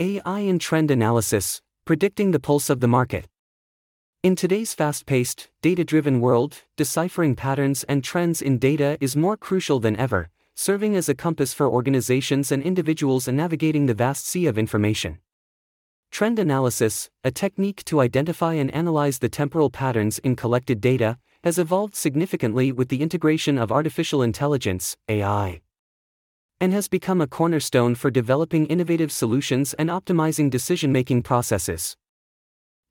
AI and Trend Analysis Predicting the Pulse of the Market. In today's fast paced, data driven world, deciphering patterns and trends in data is more crucial than ever, serving as a compass for organizations and individuals in navigating the vast sea of information. Trend analysis, a technique to identify and analyze the temporal patterns in collected data, has evolved significantly with the integration of artificial intelligence, AI and has become a cornerstone for developing innovative solutions and optimizing decision making processes.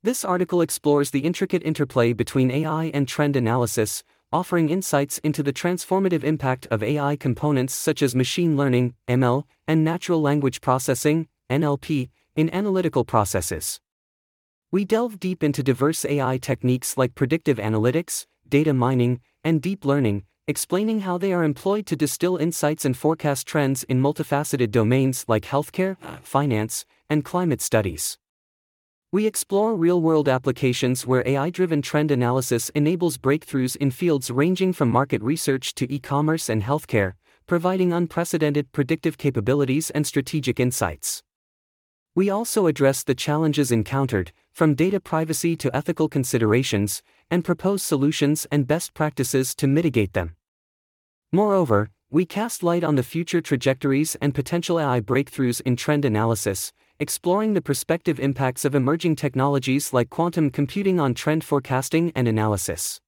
This article explores the intricate interplay between AI and trend analysis, offering insights into the transformative impact of AI components such as machine learning, ML, and natural language processing, NLP, in analytical processes. We delve deep into diverse AI techniques like predictive analytics, data mining, and deep learning, explaining how they are employed to distill insights and forecast trends in multifaceted domains like healthcare, finance, and climate studies. We explore real world applications where AI driven trend analysis enables breakthroughs in fields ranging from market research to e commerce and healthcare, providing unprecedented predictive capabilities and strategic insights. We also address the challenges encountered, from data privacy to ethical considerations, and propose solutions and best practices to mitigate them. Moreover, we cast light on the future trajectories and potential AI breakthroughs in trend analysis, exploring the prospective impacts of emerging technologies like quantum computing on trend forecasting and analysis.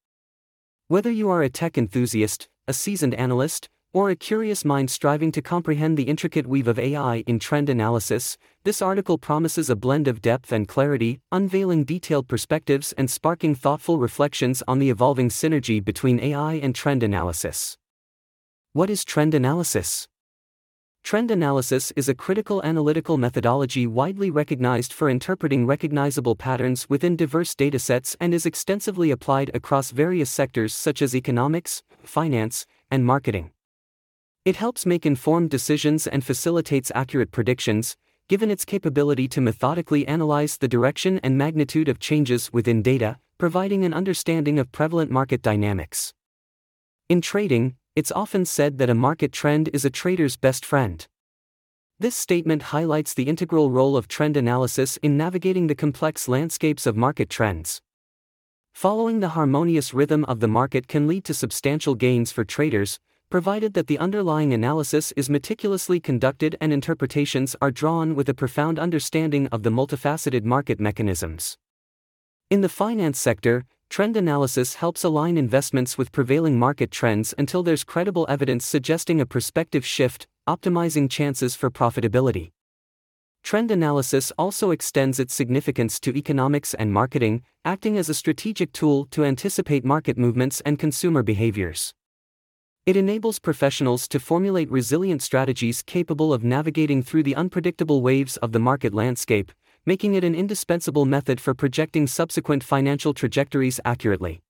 Whether you are a tech enthusiast, a seasoned analyst, or a curious mind striving to comprehend the intricate weave of AI in trend analysis, this article promises a blend of depth and clarity, unveiling detailed perspectives and sparking thoughtful reflections on the evolving synergy between AI and trend analysis. What is trend analysis? Trend analysis is a critical analytical methodology widely recognized for interpreting recognizable patterns within diverse datasets and is extensively applied across various sectors such as economics, finance, and marketing. It helps make informed decisions and facilitates accurate predictions, given its capability to methodically analyze the direction and magnitude of changes within data, providing an understanding of prevalent market dynamics. In trading, it's often said that a market trend is a trader's best friend. This statement highlights the integral role of trend analysis in navigating the complex landscapes of market trends. Following the harmonious rhythm of the market can lead to substantial gains for traders, provided that the underlying analysis is meticulously conducted and interpretations are drawn with a profound understanding of the multifaceted market mechanisms. In the finance sector, Trend analysis helps align investments with prevailing market trends until there's credible evidence suggesting a prospective shift, optimizing chances for profitability. Trend analysis also extends its significance to economics and marketing, acting as a strategic tool to anticipate market movements and consumer behaviors. It enables professionals to formulate resilient strategies capable of navigating through the unpredictable waves of the market landscape, making it an indispensable method for projecting subsequent financial trajectories accurately.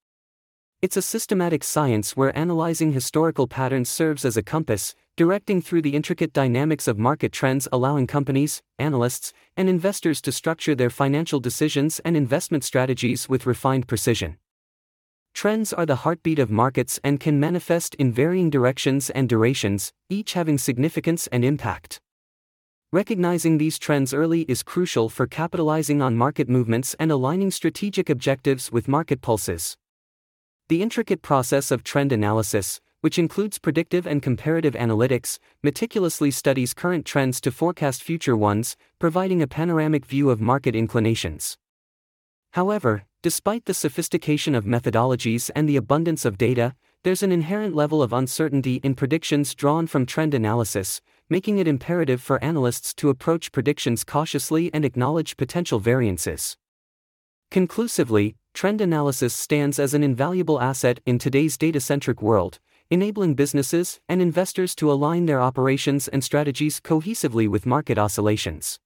It's a systematic science where analyzing historical patterns serves as a compass, directing through the intricate dynamics of market trends, allowing companies, analysts, and investors to structure their financial decisions and investment strategies with refined precision. Trends are the heartbeat of markets and can manifest in varying directions and durations, each having significance and impact. Recognizing these trends early is crucial for capitalizing on market movements and aligning strategic objectives with market pulses. The intricate process of trend analysis, which includes predictive and comparative analytics, meticulously studies current trends to forecast future ones, providing a panoramic view of market inclinations. However, despite the sophistication of methodologies and the abundance of data, there's an inherent level of uncertainty in predictions drawn from trend analysis, making it imperative for analysts to approach predictions cautiously and acknowledge potential variances. Conclusively, trend analysis stands as an invaluable asset in today's data centric world, enabling businesses and investors to align their operations and strategies cohesively with market oscillations.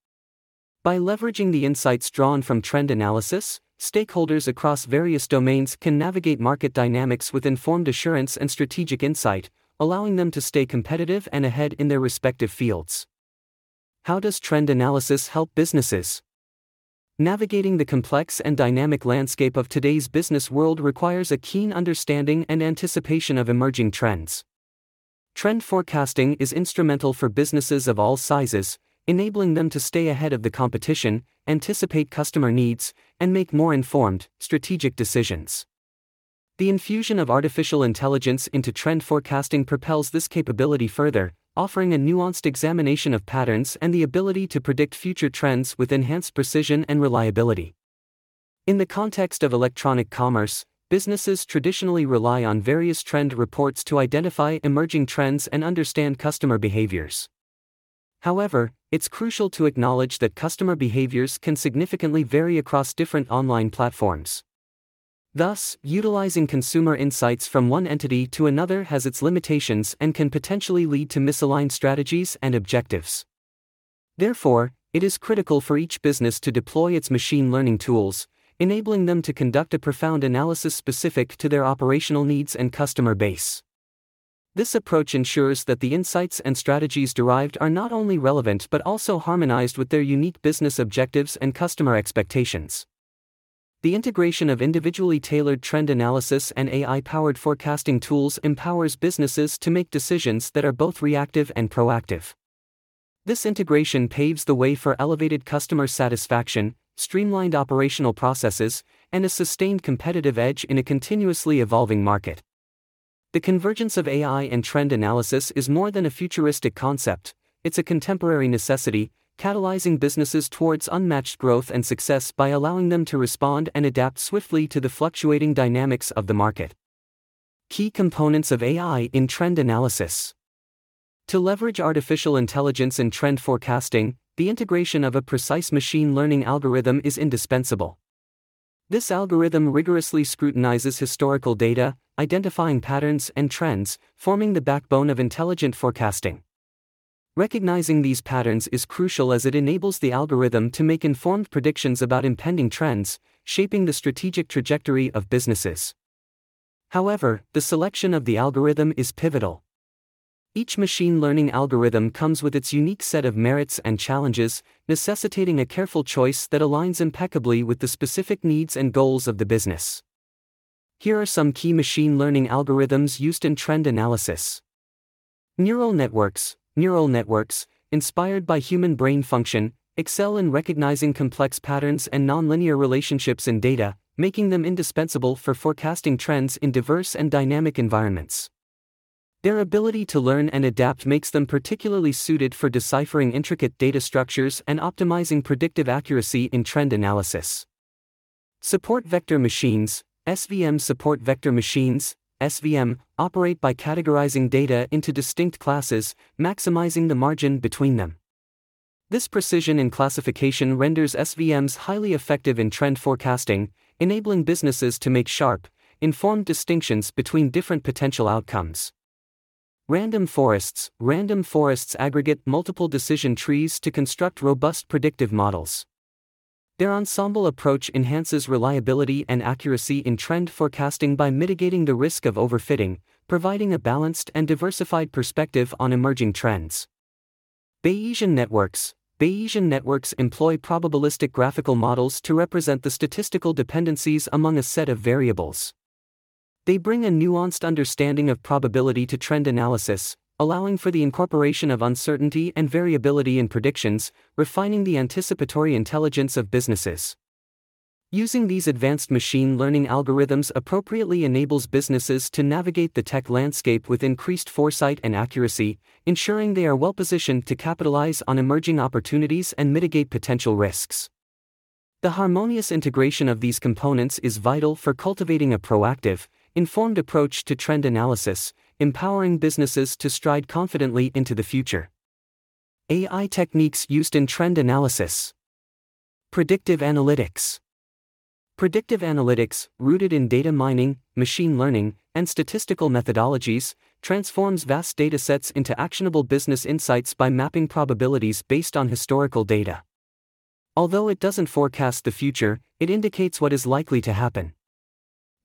By leveraging the insights drawn from trend analysis, stakeholders across various domains can navigate market dynamics with informed assurance and strategic insight, allowing them to stay competitive and ahead in their respective fields. How does trend analysis help businesses? Navigating the complex and dynamic landscape of today's business world requires a keen understanding and anticipation of emerging trends. Trend forecasting is instrumental for businesses of all sizes, enabling them to stay ahead of the competition, anticipate customer needs, and make more informed, strategic decisions. The infusion of artificial intelligence into trend forecasting propels this capability further, offering a nuanced examination of patterns and the ability to predict future trends with enhanced precision and reliability. In the context of electronic commerce, businesses traditionally rely on various trend reports to identify emerging trends and understand customer behaviors. However, it's crucial to acknowledge that customer behaviors can significantly vary across different online platforms. Thus, utilizing consumer insights from one entity to another has its limitations and can potentially lead to misaligned strategies and objectives. Therefore, it is critical for each business to deploy its machine learning tools, enabling them to conduct a profound analysis specific to their operational needs and customer base. This approach ensures that the insights and strategies derived are not only relevant but also harmonized with their unique business objectives and customer expectations. The integration of individually tailored trend analysis and AI powered forecasting tools empowers businesses to make decisions that are both reactive and proactive. This integration paves the way for elevated customer satisfaction, streamlined operational processes, and a sustained competitive edge in a continuously evolving market. The convergence of AI and trend analysis is more than a futuristic concept, it's a contemporary necessity, catalyzing businesses towards unmatched growth and success by allowing them to respond and adapt swiftly to the fluctuating dynamics of the market. Key components of AI in trend analysis. To leverage artificial intelligence in trend forecasting, the integration of a precise machine learning algorithm is indispensable. This algorithm rigorously scrutinizes historical data, identifying patterns and trends, forming the backbone of intelligent forecasting. Recognizing these patterns is crucial as it enables the algorithm to make informed predictions about impending trends, shaping the strategic trajectory of businesses. However, the selection of the algorithm is pivotal. Each machine learning algorithm comes with its unique set of merits and challenges, necessitating a careful choice that aligns impeccably with the specific needs and goals of the business. Here are some key machine learning algorithms used in trend analysis. Neural networks, Neural networks, inspired by human brain function, excel in recognizing complex patterns and nonlinear relationships in data, making them indispensable for forecasting trends in diverse and dynamic environments. Their ability to learn and adapt makes them particularly suited for deciphering intricate data structures and optimizing predictive accuracy in trend analysis. Support vector machines, SVM support vector machines, SVM, operate by categorizing data into distinct classes, maximizing the margin between them. This precision in classification renders SVMs highly effective in trend forecasting, enabling businesses to make sharp, informed distinctions between different potential outcomes. Random forests Random forests aggregate multiple decision trees to construct robust predictive models. Their ensemble approach enhances reliability and accuracy in trend forecasting by mitigating the risk of overfitting, providing a balanced and diversified perspective on emerging trends. Bayesian networks Bayesian networks employ probabilistic graphical models to represent the statistical dependencies among a set of variables. They bring a nuanced understanding of probability to trend analysis, allowing for the incorporation of uncertainty and variability in predictions, refining the anticipatory intelligence of businesses. Using these advanced machine learning algorithms appropriately enables businesses to navigate the tech landscape with increased foresight and accuracy, ensuring they are well positioned to capitalize on emerging opportunities and mitigate potential risks. The harmonious integration of these components is vital for cultivating a proactive, informed approach to trend analysis, empowering businesses to stride confidently into the future. AI techniques used in trend analysis. Predictive analytics. Predictive analytics, rooted in data mining, machine learning, and statistical methodologies, transforms vast datasets into actionable business insights by mapping probabilities based on historical data. Although it doesn't forecast the future, it indicates what is likely to happen.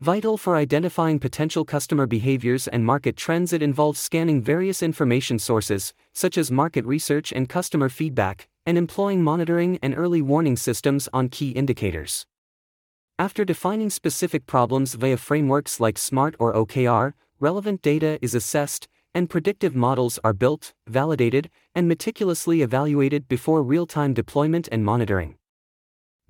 Vital for identifying potential customer behaviors and market trends, it involves scanning various information sources, such as market research and customer feedback, and employing monitoring and early warning systems on key indicators. After defining specific problems via frameworks like SMART or OKR, relevant data is assessed, and predictive models are built, validated, and meticulously evaluated before real time deployment and monitoring.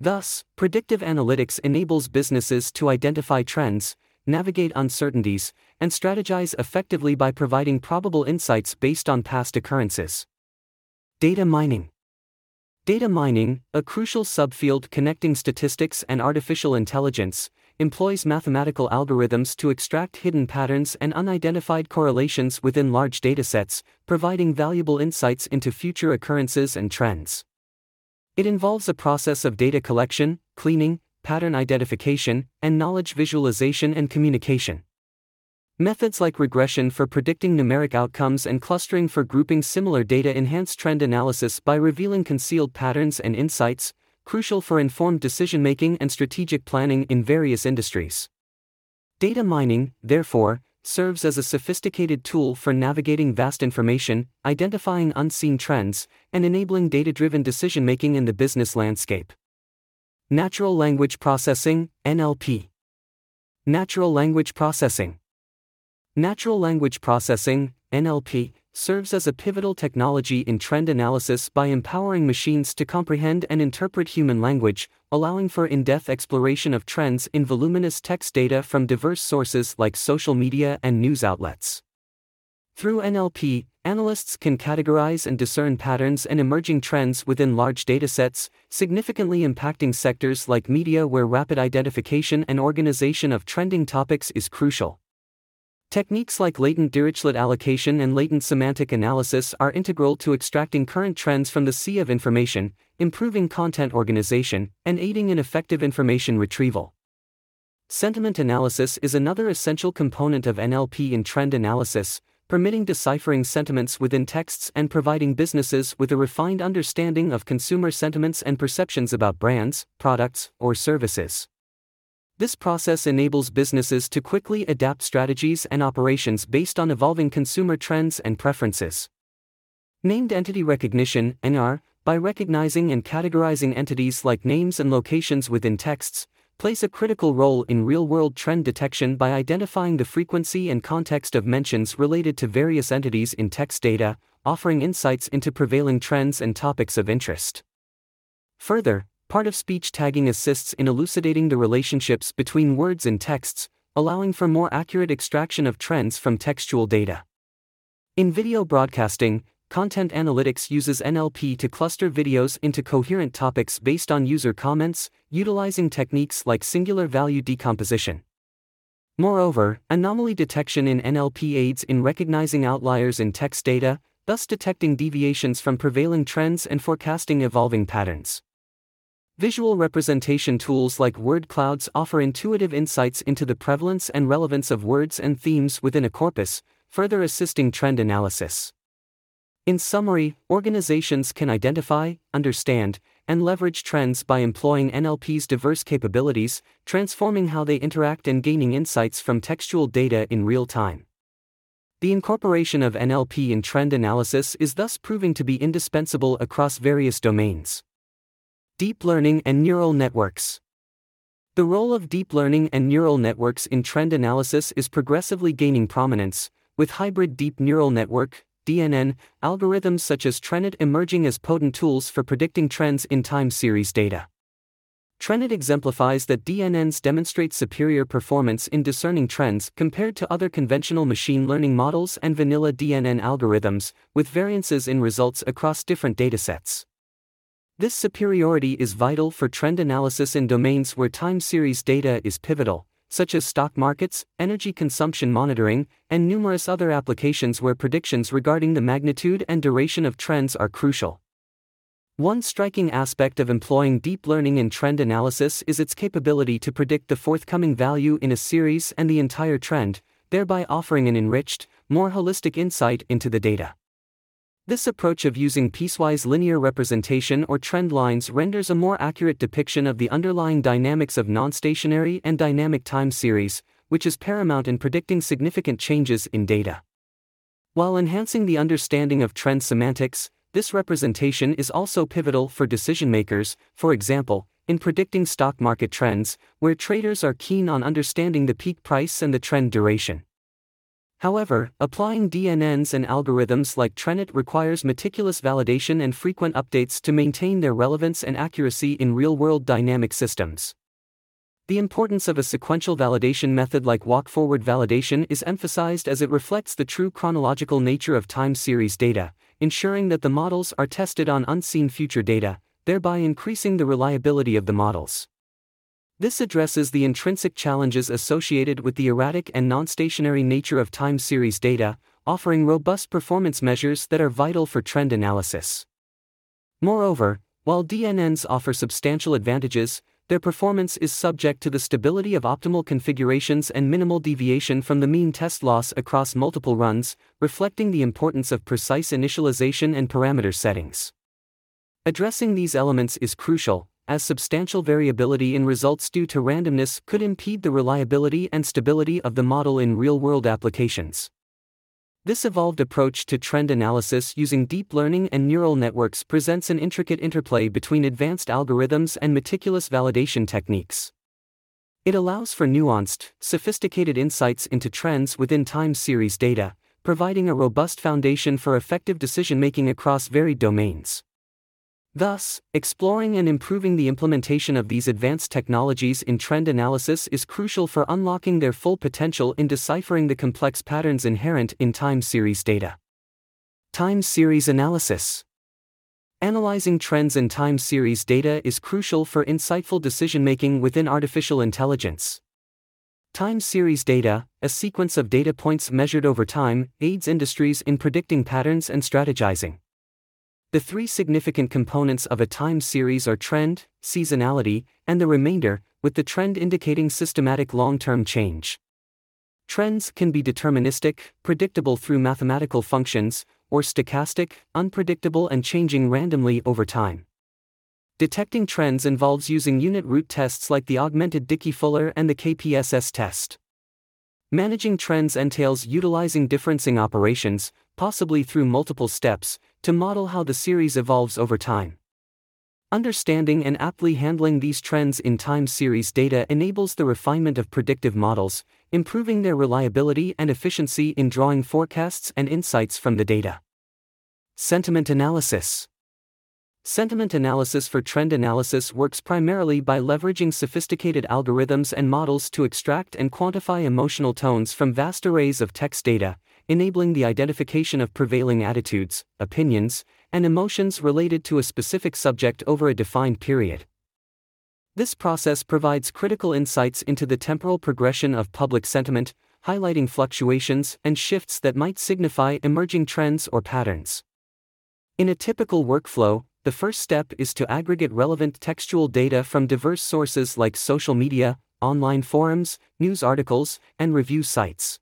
Thus, predictive analytics enables businesses to identify trends, navigate uncertainties, and strategize effectively by providing probable insights based on past occurrences. Data mining. Data mining, a crucial subfield connecting statistics and artificial intelligence, employs mathematical algorithms to extract hidden patterns and unidentified correlations within large datasets, providing valuable insights into future occurrences and trends. It involves a process of data collection, cleaning, pattern identification, and knowledge visualization and communication. Methods like regression for predicting numeric outcomes and clustering for grouping similar data enhance trend analysis by revealing concealed patterns and insights, crucial for informed decision making and strategic planning in various industries. Data mining, therefore, serves as a sophisticated tool for navigating vast information, identifying unseen trends, and enabling data driven decision making in the business landscape. Natural Language Processing, NLP. Natural Language Processing. Natural Language Processing, NLP, serves as a pivotal technology in trend analysis by empowering machines to comprehend and interpret human language, allowing for in depth exploration of trends in voluminous text data from diverse sources like social media and news outlets. Through NLP, analysts can categorize and discern patterns and emerging trends within large datasets, significantly impacting sectors like media where rapid identification and organization of trending topics is crucial. Techniques like latent Dirichlet allocation and latent semantic analysis are integral to extracting current trends from the sea of information, improving content organization, and aiding in effective information retrieval. Sentiment analysis is another essential component of NLP in trend analysis, permitting deciphering sentiments within texts and providing businesses with a refined understanding of consumer sentiments and perceptions about brands, products, or services. This process enables businesses to quickly adapt strategies and operations based on evolving consumer trends and preferences. Named Entity Recognition NR, by recognizing and categorizing entities like names and locations within texts, plays a critical role in real world trend detection by identifying the frequency and context of mentions related to various entities in text data, offering insights into prevailing trends and topics of interest. Further, part of speech tagging assists in elucidating the relationships between words and texts, allowing for more accurate extraction of trends from textual data. In video broadcasting, Content Analytics uses NLP to cluster videos into coherent topics based on user comments, utilizing techniques like singular value decomposition. Moreover, anomaly detection in NLP aids in recognizing outliers in text data, thus detecting deviations from prevailing trends and forecasting evolving patterns. Visual representation tools like word clouds offer intuitive insights into the prevalence and relevance of words and themes within a corpus, further assisting trend analysis. In summary, organizations can identify, understand, and leverage trends by employing NLP's diverse capabilities, transforming how they interact and gaining insights from textual data in real time. The incorporation of NLP in trend analysis is thus proving to be indispensable across various domains. Deep learning and neural networks. The role of deep learning and neural networks in trend analysis is progressively gaining prominence, with hybrid deep neural network DNN, algorithms such as TreNet emerging as potent tools for predicting trends in time series data. TreNet exemplifies that DNNs demonstrate superior performance in discerning trends compared to other conventional machine learning models and vanilla DNN algorithms, with variances in results across different datasets. This superiority is vital for trend analysis in domains where time series data is pivotal, such as stock markets, energy consumption monitoring, and numerous other applications where predictions regarding the magnitude and duration of trends are crucial. One striking aspect of employing deep learning in trend analysis is its capability to predict the forthcoming value in a series and the entire trend, thereby offering an enriched, more holistic insight into the data. This approach of using piecewise linear representation or trend lines renders a more accurate depiction of the underlying dynamics of non-stationary and dynamic time series, which is paramount in predicting significant changes in data. While enhancing the understanding of trend semantics, this representation is also pivotal for decision makers, for example, in predicting stock market trends, where traders are keen on understanding the peak price and the trend duration. However, applying DNNs and algorithms like TrendNet requires meticulous validation and frequent updates to maintain their relevance and accuracy in real world dynamic systems. The importance of a sequential validation method like walk forward validation is emphasized as it reflects the true chronological nature of time series data, ensuring that the models are tested on unseen future data, thereby increasing the reliability of the models. This addresses the intrinsic challenges associated with the erratic and non-stationary nature of time series data, offering robust performance measures that are vital for trend analysis. Moreover, while DNNs offer substantial advantages, their performance is subject to the stability of optimal configurations and minimal deviation from the mean test loss across multiple runs, reflecting the importance of precise initialization and parameter settings. Addressing these elements is crucial, as substantial variability in results due to randomness could impede the reliability and stability of the model in real world applications. This evolved approach to trend analysis using deep learning and neural networks presents an intricate interplay between advanced algorithms and meticulous validation techniques. It allows for nuanced, sophisticated insights into trends within time series data, providing a robust foundation for effective decision making across varied domains. Thus, exploring and improving the implementation of these advanced technologies in trend analysis is crucial for unlocking their full potential in deciphering the complex patterns inherent in time series data. Time series analysis. Analyzing trends in time series data is crucial for insightful decision making within artificial intelligence. Time series data, a sequence of data points measured over time, aids industries in predicting patterns and strategizing. The three significant components of a time series are trend, seasonality, and the remainder, with the trend indicating systematic long term change. Trends can be deterministic, predictable through mathematical functions, or stochastic, unpredictable and changing randomly over time. Detecting trends involves using unit root tests like the augmented Dickey-Fuller and the KPSS test. Managing trends entails utilizing differencing operations, possibly through multiple steps, to model how the series evolves over time. Understanding and aptly handling these trends in time series data enables the refinement of predictive models, improving their reliability and efficiency in drawing forecasts and insights from the data. Sentiment analysis. Sentiment analysis for trend analysis works primarily by leveraging sophisticated algorithms and models to extract and quantify emotional tones from vast arrays of text data, enabling the identification of prevailing attitudes, opinions, and emotions related to a specific subject over a defined period. This process provides critical insights into the temporal progression of public sentiment, highlighting fluctuations and shifts that might signify emerging trends or patterns. In a typical workflow, the first step is to aggregate relevant textual data from diverse sources like social media, online forums, news articles, and review sites.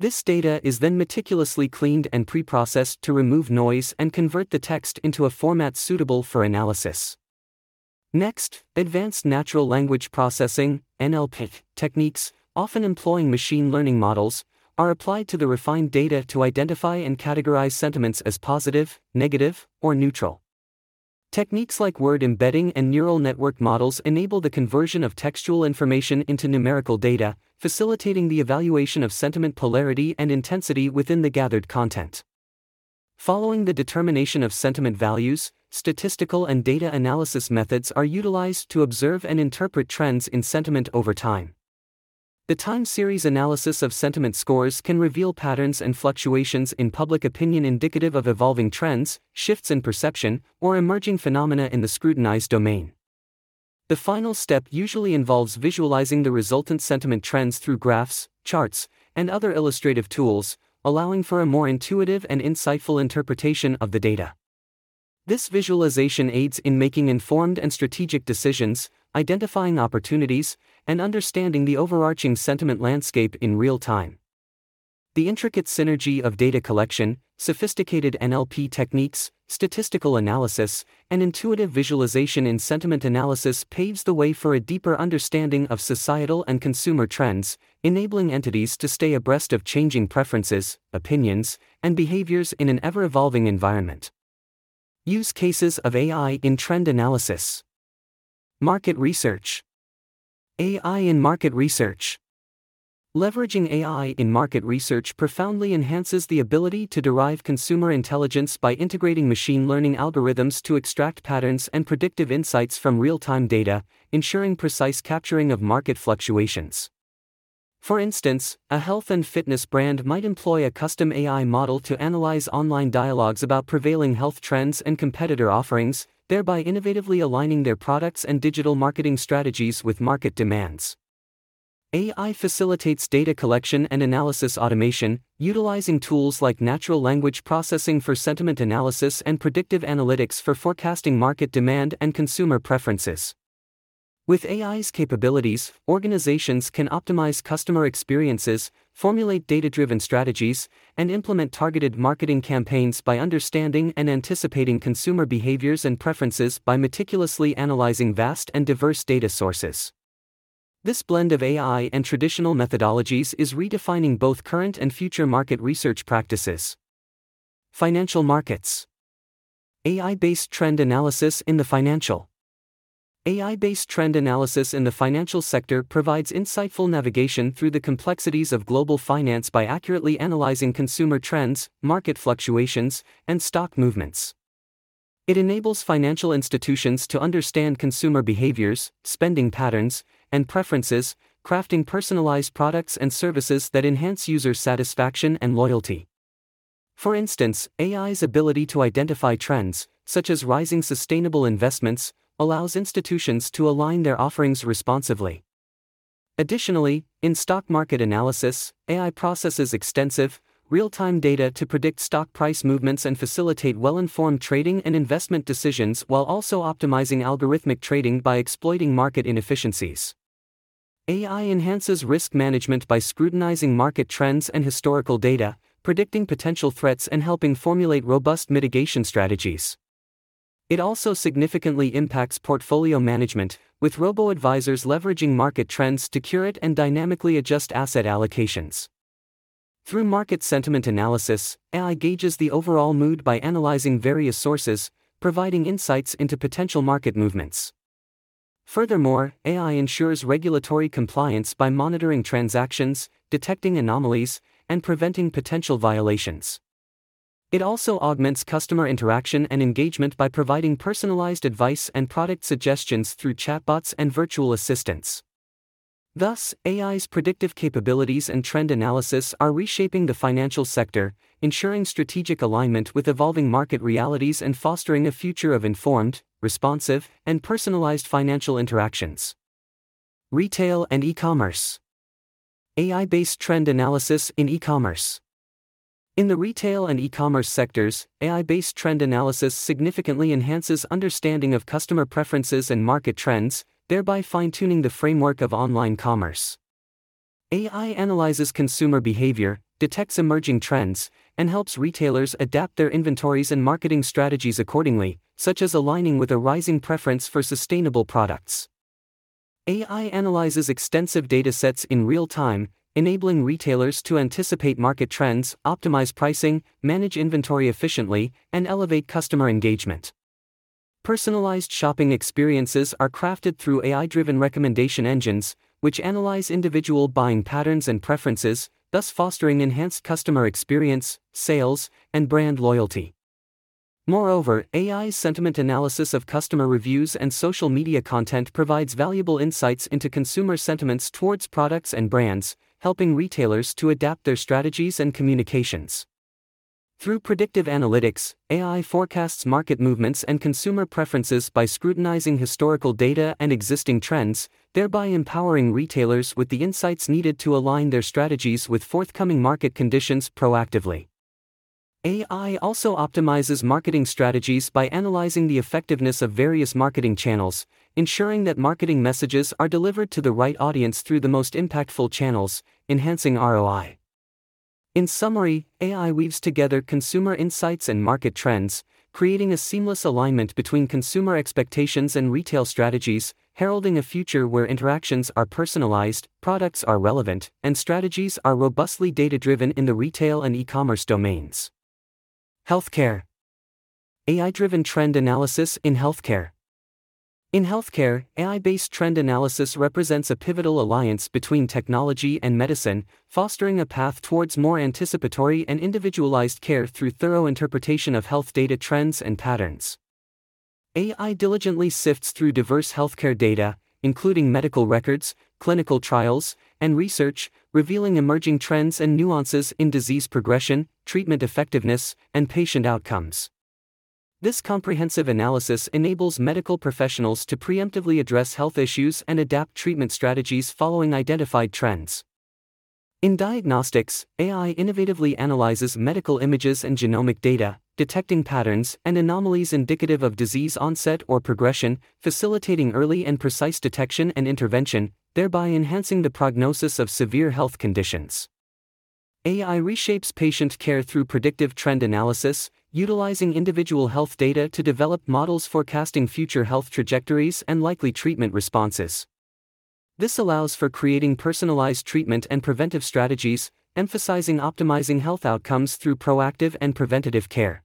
This data is then meticulously cleaned and preprocessed to remove noise and convert the text into a format suitable for analysis. Next, advanced natural language processing (NLP) techniques, often employing machine learning models, are applied to the refined data to identify and categorize sentiments as positive, negative, or neutral. Techniques like word embedding and neural network models enable the conversion of textual information into numerical data, facilitating the evaluation of sentiment polarity and intensity within the gathered content. Following the determination of sentiment values, statistical and data analysis methods are utilized to observe and interpret trends in sentiment over time. The time series analysis of sentiment scores can reveal patterns and fluctuations in public opinion indicative of evolving trends, shifts in perception, or emerging phenomena in the scrutinized domain. The final step usually involves visualizing the resultant sentiment trends through graphs, charts, and other illustrative tools, allowing for a more intuitive and insightful interpretation of the data. This visualization aids in making informed and strategic decisions, identifying opportunities, and understanding the overarching sentiment landscape in real time. The intricate synergy of data collection, sophisticated NLP techniques, statistical analysis, and intuitive visualization in sentiment analysis paves the way for a deeper understanding of societal and consumer trends, enabling entities to stay abreast of changing preferences, opinions, and behaviors in an ever evolving environment. Use cases of AI in trend analysis. Market research. AI in market research. Leveraging AI in market research profoundly enhances the ability to derive consumer intelligence by integrating machine learning algorithms to extract patterns and predictive insights from real time data, ensuring precise capturing of market fluctuations. For instance, a health and fitness brand might employ a custom AI model to analyze online dialogues about prevailing health trends and competitor offerings, thereby innovatively aligning their products and digital marketing strategies with market demands. AI facilitates data collection and analysis automation, utilizing tools like natural language processing for sentiment analysis and predictive analytics for forecasting market demand and consumer preferences. With AI's capabilities, organizations can optimize customer experiences, formulate data driven strategies, and implement targeted marketing campaigns by understanding and anticipating consumer behaviors and preferences by meticulously analyzing vast and diverse data sources. This blend of AI and traditional methodologies is redefining both current and future market research practices. Financial markets AI based trend analysis in the financial. AI based trend analysis in the financial sector provides insightful navigation through the complexities of global finance by accurately analyzing consumer trends, market fluctuations, and stock movements. It enables financial institutions to understand consumer behaviors, spending patterns, and preferences, crafting personalized products and services that enhance user satisfaction and loyalty. For instance, AI's ability to identify trends, such as rising sustainable investments, allows institutions to align their offerings responsively. Additionally, in stock market analysis, AI processes extensive, real time data to predict stock price movements and facilitate well informed trading and investment decisions while also optimizing algorithmic trading by exploiting market inefficiencies. AI enhances risk management by scrutinizing market trends and historical data, predicting potential threats, and helping formulate robust mitigation strategies. It also significantly impacts portfolio management, with robo advisors leveraging market trends to curate and dynamically adjust asset allocations. Through market sentiment analysis, AI gauges the overall mood by analyzing various sources, providing insights into potential market movements. Furthermore, AI ensures regulatory compliance by monitoring transactions, detecting anomalies, and preventing potential violations. It also augments customer interaction and engagement by providing personalized advice and product suggestions through chatbots and virtual assistants. Thus, AI's predictive capabilities and trend analysis are reshaping the financial sector, ensuring strategic alignment with evolving market realities and fostering a future of informed, responsive, and personalized financial interactions. Retail and e commerce. AI based trend analysis in e commerce. In the retail and e commerce sectors, AI based trend analysis significantly enhances understanding of customer preferences and market trends, thereby fine tuning the framework of online commerce. AI analyzes consumer behavior, detects emerging trends, and helps retailers adapt their inventories and marketing strategies accordingly, such as aligning with a rising preference for sustainable products. AI analyzes extensive datasets in real time, enabling retailers to anticipate market trends, optimize pricing, manage inventory efficiently, and elevate customer engagement. Personalized shopping experiences are crafted through AI driven recommendation engines, which analyze individual buying patterns and preferences, thus fostering enhanced customer experience, sales, and brand loyalty. Moreover, AI's sentiment analysis of customer reviews and social media content provides valuable insights into consumer sentiments towards products and brands, helping retailers to adapt their strategies and communications. Through predictive analytics, AI forecasts market movements and consumer preferences by scrutinizing historical data and existing trends, thereby empowering retailers with the insights needed to align their strategies with forthcoming market conditions proactively. AI also optimizes marketing strategies by analyzing the effectiveness of various marketing channels, ensuring that marketing messages are delivered to the right audience through the most impactful channels, enhancing ROI. In summary, AI weaves together consumer insights and market trends, creating a seamless alignment between consumer expectations and retail strategies, heralding a future where interactions are personalized, products are relevant, and strategies are robustly data driven in the retail and e commerce domains. Healthcare AI driven trend analysis in healthcare. In healthcare, AI based trend analysis represents a pivotal alliance between technology and medicine, fostering a path towards more anticipatory and individualized care through thorough interpretation of health data trends and patterns. AI diligently sifts through diverse healthcare data, including medical records, clinical trials, and research, revealing emerging trends and nuances in disease progression, treatment effectiveness, and patient outcomes. This comprehensive analysis enables medical professionals to preemptively address health issues and adapt treatment strategies following identified trends. In diagnostics, AI innovatively analyzes medical images and genomic data, detecting patterns and anomalies indicative of disease onset or progression, facilitating early and precise detection and intervention, thereby enhancing the prognosis of severe health conditions. AI reshapes patient care through predictive trend analysis, utilizing individual health data to develop models forecasting future health trajectories and likely treatment responses. This allows for creating personalized treatment and preventive strategies, emphasizing optimizing health outcomes through proactive and preventative care.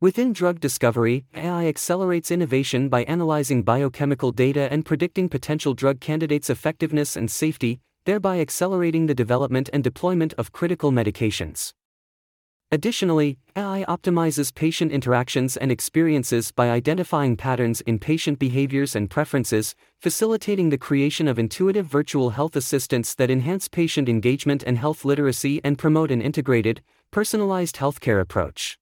Within drug discovery, AI accelerates innovation by analyzing biochemical data and predicting potential drug candidates' effectiveness and safety, thereby accelerating the development and deployment of critical medications. Additionally, AI optimizes patient interactions and experiences by identifying patterns in patient behaviors and preferences, facilitating the creation of intuitive virtual health assistants that enhance patient engagement and health literacy and promote an integrated, personalized healthcare approach.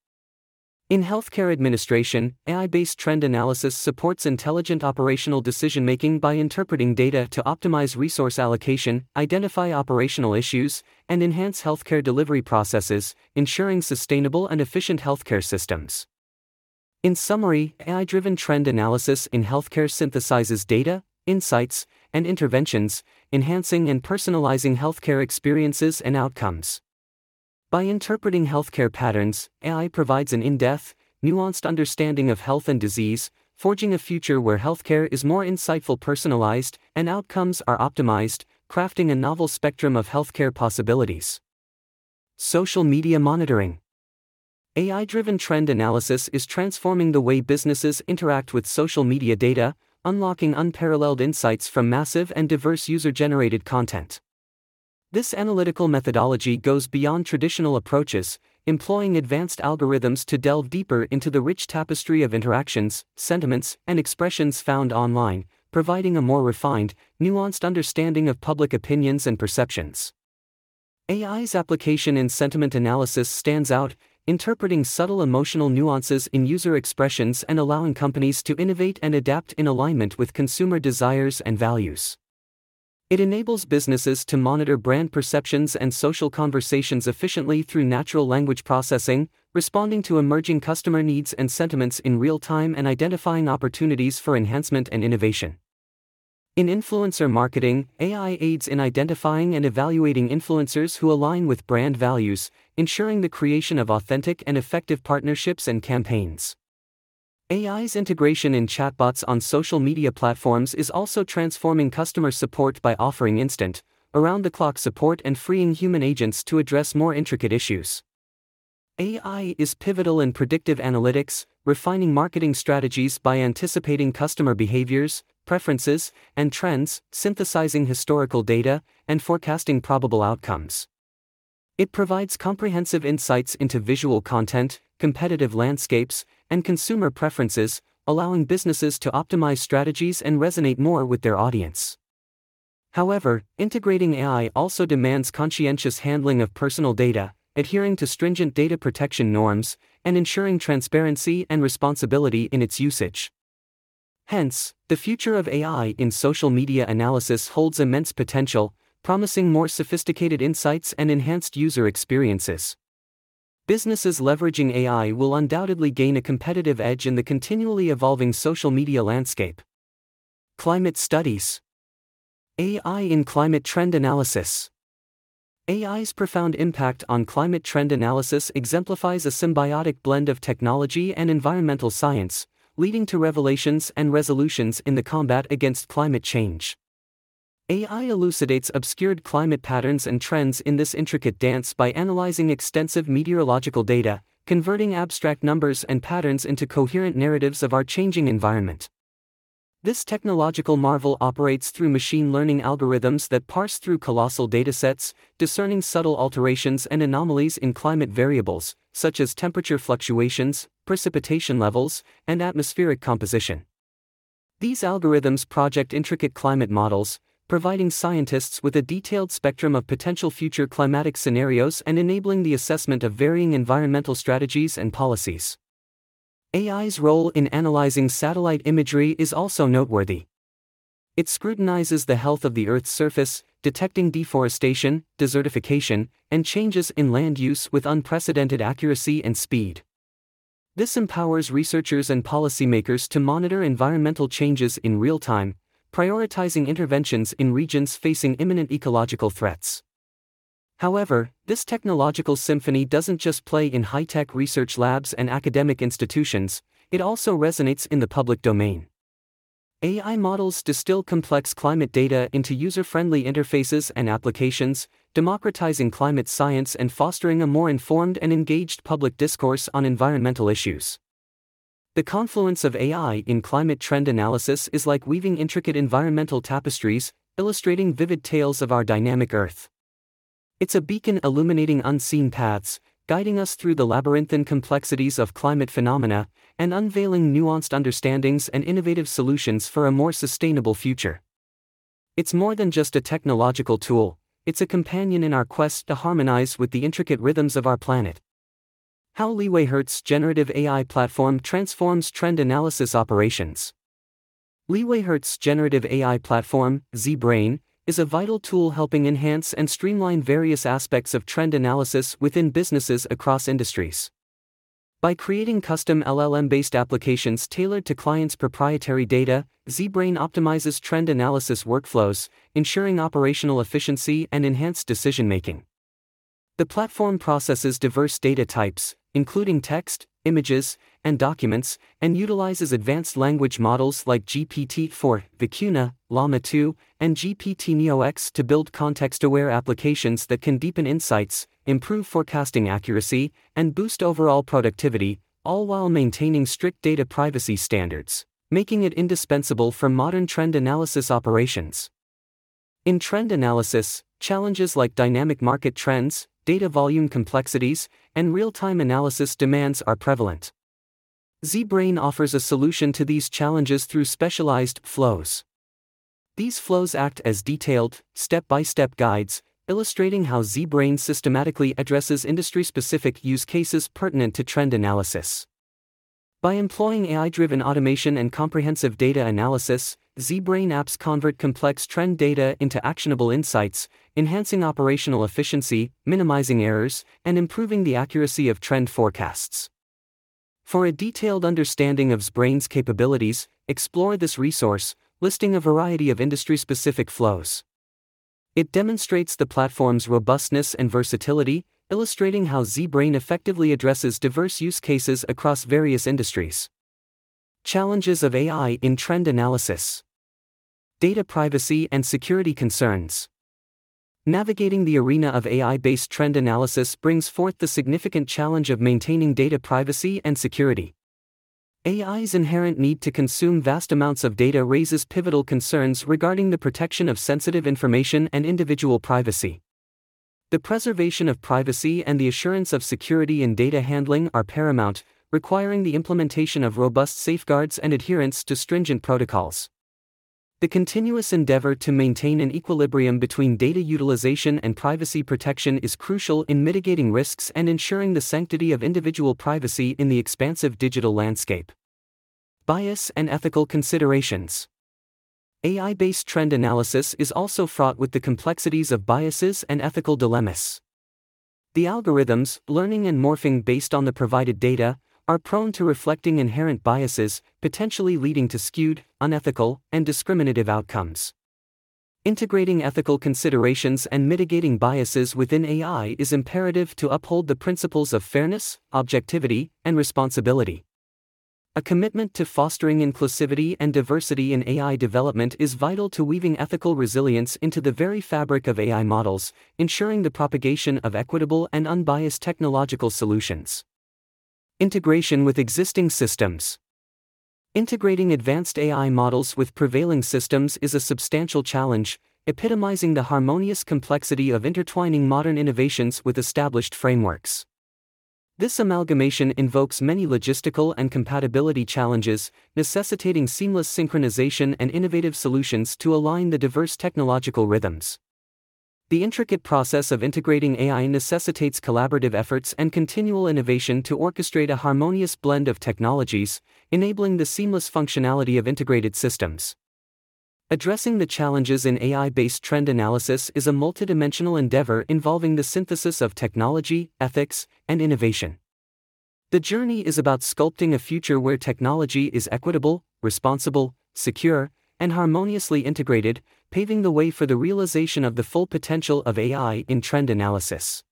In healthcare administration, AI based trend analysis supports intelligent operational decision making by interpreting data to optimize resource allocation, identify operational issues, and enhance healthcare delivery processes, ensuring sustainable and efficient healthcare systems. In summary, AI driven trend analysis in healthcare synthesizes data, insights, and interventions, enhancing and personalizing healthcare experiences and outcomes. By interpreting healthcare patterns, AI provides an in depth, nuanced understanding of health and disease, forging a future where healthcare is more insightful, personalized, and outcomes are optimized, crafting a novel spectrum of healthcare possibilities. Social media monitoring. AI driven trend analysis is transforming the way businesses interact with social media data, unlocking unparalleled insights from massive and diverse user generated content. This analytical methodology goes beyond traditional approaches, employing advanced algorithms to delve deeper into the rich tapestry of interactions, sentiments, and expressions found online, providing a more refined, nuanced understanding of public opinions and perceptions. AI's application in sentiment analysis stands out, interpreting subtle emotional nuances in user expressions and allowing companies to innovate and adapt in alignment with consumer desires and values. It enables businesses to monitor brand perceptions and social conversations efficiently through natural language processing, responding to emerging customer needs and sentiments in real time and identifying opportunities for enhancement and innovation. In influencer marketing, AI aids in identifying and evaluating influencers who align with brand values, ensuring the creation of authentic and effective partnerships and campaigns. AI's integration in chatbots on social media platforms is also transforming customer support by offering instant, around the clock support and freeing human agents to address more intricate issues. AI is pivotal in predictive analytics, refining marketing strategies by anticipating customer behaviors, preferences, and trends, synthesizing historical data, and forecasting probable outcomes. It provides comprehensive insights into visual content, competitive landscapes, and consumer preferences, allowing businesses to optimize strategies and resonate more with their audience. However, integrating AI also demands conscientious handling of personal data, adhering to stringent data protection norms, and ensuring transparency and responsibility in its usage. Hence, the future of AI in social media analysis holds immense potential, promising more sophisticated insights and enhanced user experiences. Businesses leveraging AI will undoubtedly gain a competitive edge in the continually evolving social media landscape. Climate Studies AI in Climate Trend Analysis AI's profound impact on climate trend analysis exemplifies a symbiotic blend of technology and environmental science, leading to revelations and resolutions in the combat against climate change. AI elucidates obscured climate patterns and trends in this intricate dance by analyzing extensive meteorological data, converting abstract numbers and patterns into coherent narratives of our changing environment. This technological marvel operates through machine learning algorithms that parse through colossal datasets, discerning subtle alterations and anomalies in climate variables, such as temperature fluctuations, precipitation levels, and atmospheric composition. These algorithms project intricate climate models, providing scientists with a detailed spectrum of potential future climatic scenarios and enabling the assessment of varying environmental strategies and policies. AI's role in analyzing satellite imagery is also noteworthy. It scrutinizes the health of the Earth's surface, detecting deforestation, desertification, and changes in land use with unprecedented accuracy and speed. This empowers researchers and policymakers to monitor environmental changes in real time, prioritizing interventions in regions facing imminent ecological threats. However, this technological symphony doesn't just play in high tech research labs and academic institutions, it also resonates in the public domain. AI models distill complex climate data into user friendly interfaces and applications, democratizing climate science and fostering a more informed and engaged public discourse on environmental issues. The confluence of AI in climate trend analysis is like weaving intricate environmental tapestries, illustrating vivid tales of our dynamic Earth. It's a beacon illuminating unseen paths, guiding us through the labyrinthine complexities of climate phenomena, and unveiling nuanced understandings and innovative solutions for a more sustainable future. It's more than just a technological tool, it's a companion in our quest to harmonize with the intricate rhythms of our planet. How LeewayHertz generative AI platform transforms trend analysis operations. LeewayHertz generative AI platform, ZBrain, is a vital tool helping enhance and streamline various aspects of trend analysis within businesses across industries. By creating custom LLM based applications tailored to clients' proprietary data, ZBrain optimizes trend analysis workflows, ensuring operational efficiency and enhanced decision making. The platform processes diverse data types, including text, images, and documents, and utilizes advanced language models like GPT-4, Vicuna, Llama 2, and GPT-NeoX to build context-aware applications that can deepen insights, improve forecasting accuracy, and boost overall productivity, all while maintaining strict data privacy standards, making it indispensable for modern trend analysis operations. In trend analysis, challenges like dynamic market trends, data volume complexities, and real time analysis demands are prevalent. ZBrain offers a solution to these challenges through specialized flows. These flows act as detailed, step by step guides, illustrating how ZBrain systematically addresses industry specific use cases pertinent to trend analysis. By employing AI driven automation and comprehensive data analysis, ZBrain apps convert complex trend data into actionable insights, enhancing operational efficiency, minimizing errors, and improving the accuracy of trend forecasts. For a detailed understanding of ZBrain's capabilities, explore this resource, listing a variety of industry specific flows. It demonstrates the platform's robustness and versatility, illustrating how ZBrain effectively addresses diverse use cases across various industries. Challenges of AI in trend analysis data privacy and security concerns. Navigating the arena of AI based trend analysis brings forth the significant challenge of maintaining data privacy and security. AI's inherent need to consume vast amounts of data raises pivotal concerns regarding the protection of sensitive information and individual privacy. The preservation of privacy and the assurance of security in data handling are paramount, requiring the implementation of robust safeguards and adherence to stringent protocols. The continuous endeavor to maintain an equilibrium between data utilization and privacy protection is crucial in mitigating risks and ensuring the sanctity of individual privacy in the expansive digital landscape. Bias and ethical considerations. AI based trend analysis is also fraught with the complexities of biases and ethical dilemmas. The algorithms, learning and morphing based on the provided data, are prone to reflecting inherent biases, potentially leading to skewed, unethical, and discriminative outcomes. Integrating ethical considerations and mitigating biases within AI is imperative to uphold the principles of fairness, objectivity, and responsibility. A commitment to fostering inclusivity and diversity in AI development is vital to weaving ethical resilience into the very fabric of AI models, ensuring the propagation of equitable and unbiased technological solutions. Integration with existing systems. Integrating advanced AI models with prevailing systems is a substantial challenge, epitomizing the harmonious complexity of intertwining modern innovations with established frameworks. This amalgamation invokes many logistical and compatibility challenges, necessitating seamless synchronization and innovative solutions to align the diverse technological rhythms. The intricate process of integrating AI necessitates collaborative efforts and continual innovation to orchestrate a harmonious blend of technologies, enabling the seamless functionality of integrated systems. Addressing the challenges in AI based trend analysis is a multidimensional endeavor involving the synthesis of technology, ethics, and innovation. The journey is about sculpting a future where technology is equitable, responsible, secure, and harmoniously integrated, paving the way for the realization of the full potential of AI in trend analysis.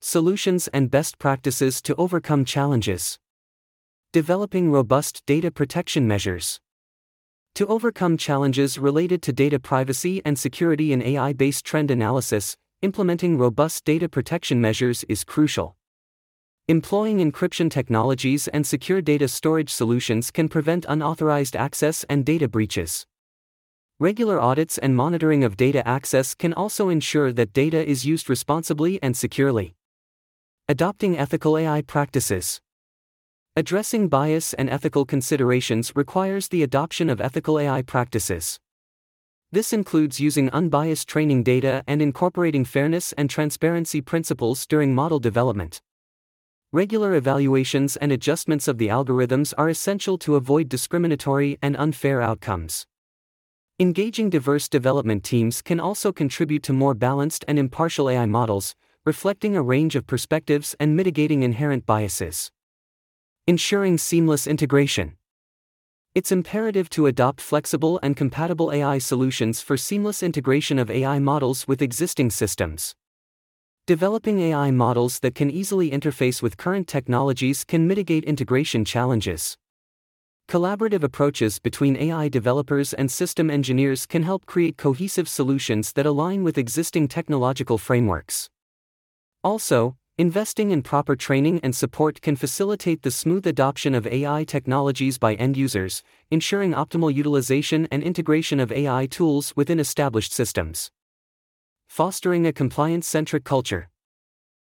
Solutions and best practices to overcome challenges. Developing robust data protection measures. To overcome challenges related to data privacy and security in AI based trend analysis, implementing robust data protection measures is crucial. Employing encryption technologies and secure data storage solutions can prevent unauthorized access and data breaches. Regular audits and monitoring of data access can also ensure that data is used responsibly and securely. Adopting ethical AI practices. Addressing bias and ethical considerations requires the adoption of ethical AI practices. This includes using unbiased training data and incorporating fairness and transparency principles during model development. Regular evaluations and adjustments of the algorithms are essential to avoid discriminatory and unfair outcomes. Engaging diverse development teams can also contribute to more balanced and impartial AI models, reflecting a range of perspectives and mitigating inherent biases. Ensuring seamless integration. It's imperative to adopt flexible and compatible AI solutions for seamless integration of AI models with existing systems. Developing AI models that can easily interface with current technologies can mitigate integration challenges. Collaborative approaches between AI developers and system engineers can help create cohesive solutions that align with existing technological frameworks. Also, Investing in proper training and support can facilitate the smooth adoption of AI technologies by end users, ensuring optimal utilization and integration of AI tools within established systems. Fostering a compliance centric culture.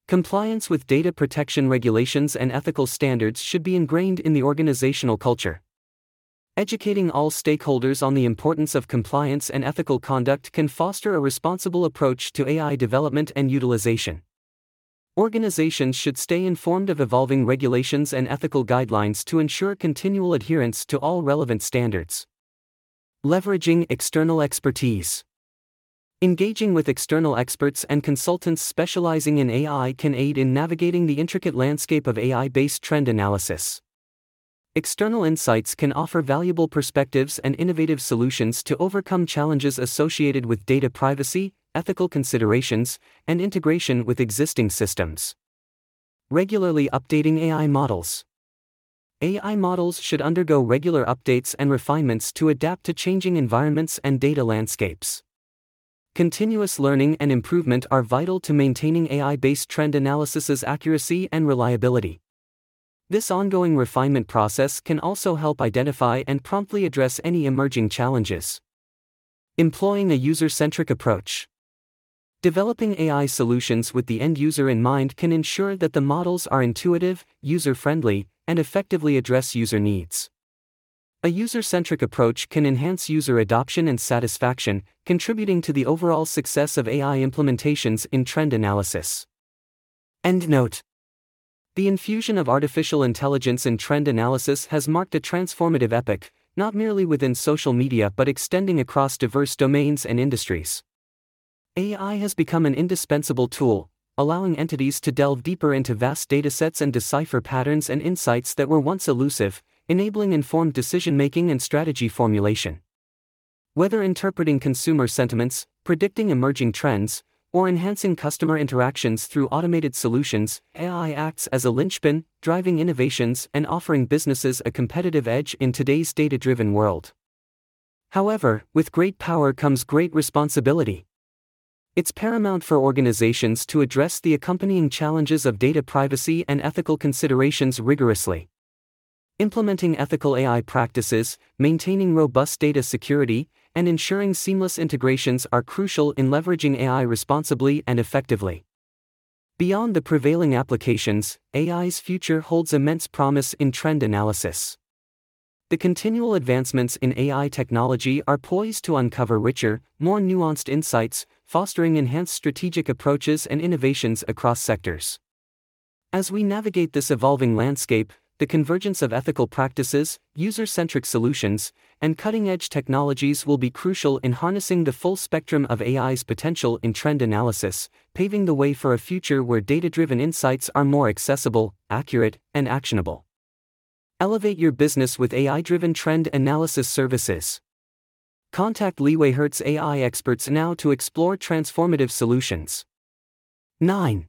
Compliance with data protection regulations and ethical standards should be ingrained in the organizational culture. Educating all stakeholders on the importance of compliance and ethical conduct can foster a responsible approach to AI development and utilization. Organizations should stay informed of evolving regulations and ethical guidelines to ensure continual adherence to all relevant standards. Leveraging external expertise. Engaging with external experts and consultants specializing in AI can aid in navigating the intricate landscape of AI based trend analysis. External insights can offer valuable perspectives and innovative solutions to overcome challenges associated with data privacy, ethical considerations, and integration with existing systems. Regularly updating AI models. AI models should undergo regular updates and refinements to adapt to changing environments and data landscapes. Continuous learning and improvement are vital to maintaining AI based trend analysis's accuracy and reliability. This ongoing refinement process can also help identify and promptly address any emerging challenges. Employing a user centric approach. Developing AI solutions with the end user in mind can ensure that the models are intuitive, user friendly, and effectively address user needs. A user centric approach can enhance user adoption and satisfaction, contributing to the overall success of AI implementations in trend analysis. End note The infusion of artificial intelligence in trend analysis has marked a transformative epoch, not merely within social media but extending across diverse domains and industries. AI has become an indispensable tool, allowing entities to delve deeper into vast datasets and decipher patterns and insights that were once elusive, enabling informed decision making and strategy formulation. Whether interpreting consumer sentiments, predicting emerging trends, or enhancing customer interactions through automated solutions, AI acts as a linchpin, driving innovations and offering businesses a competitive edge in today's data driven world. However, with great power comes great responsibility. It's paramount for organizations to address the accompanying challenges of data privacy and ethical considerations rigorously. Implementing ethical AI practices, maintaining robust data security, and ensuring seamless integrations are crucial in leveraging AI responsibly and effectively. Beyond the prevailing applications, AI's future holds immense promise in trend analysis. The continual advancements in AI technology are poised to uncover richer, more nuanced insights, fostering enhanced strategic approaches and innovations across sectors. As we navigate this evolving landscape, the convergence of ethical practices, user centric solutions, and cutting edge technologies will be crucial in harnessing the full spectrum of AI's potential in trend analysis, paving the way for a future where data driven insights are more accessible, accurate, and actionable. Elevate your business with AI driven trend analysis services. Contact Leeway Hertz AI experts now to explore transformative solutions. 9.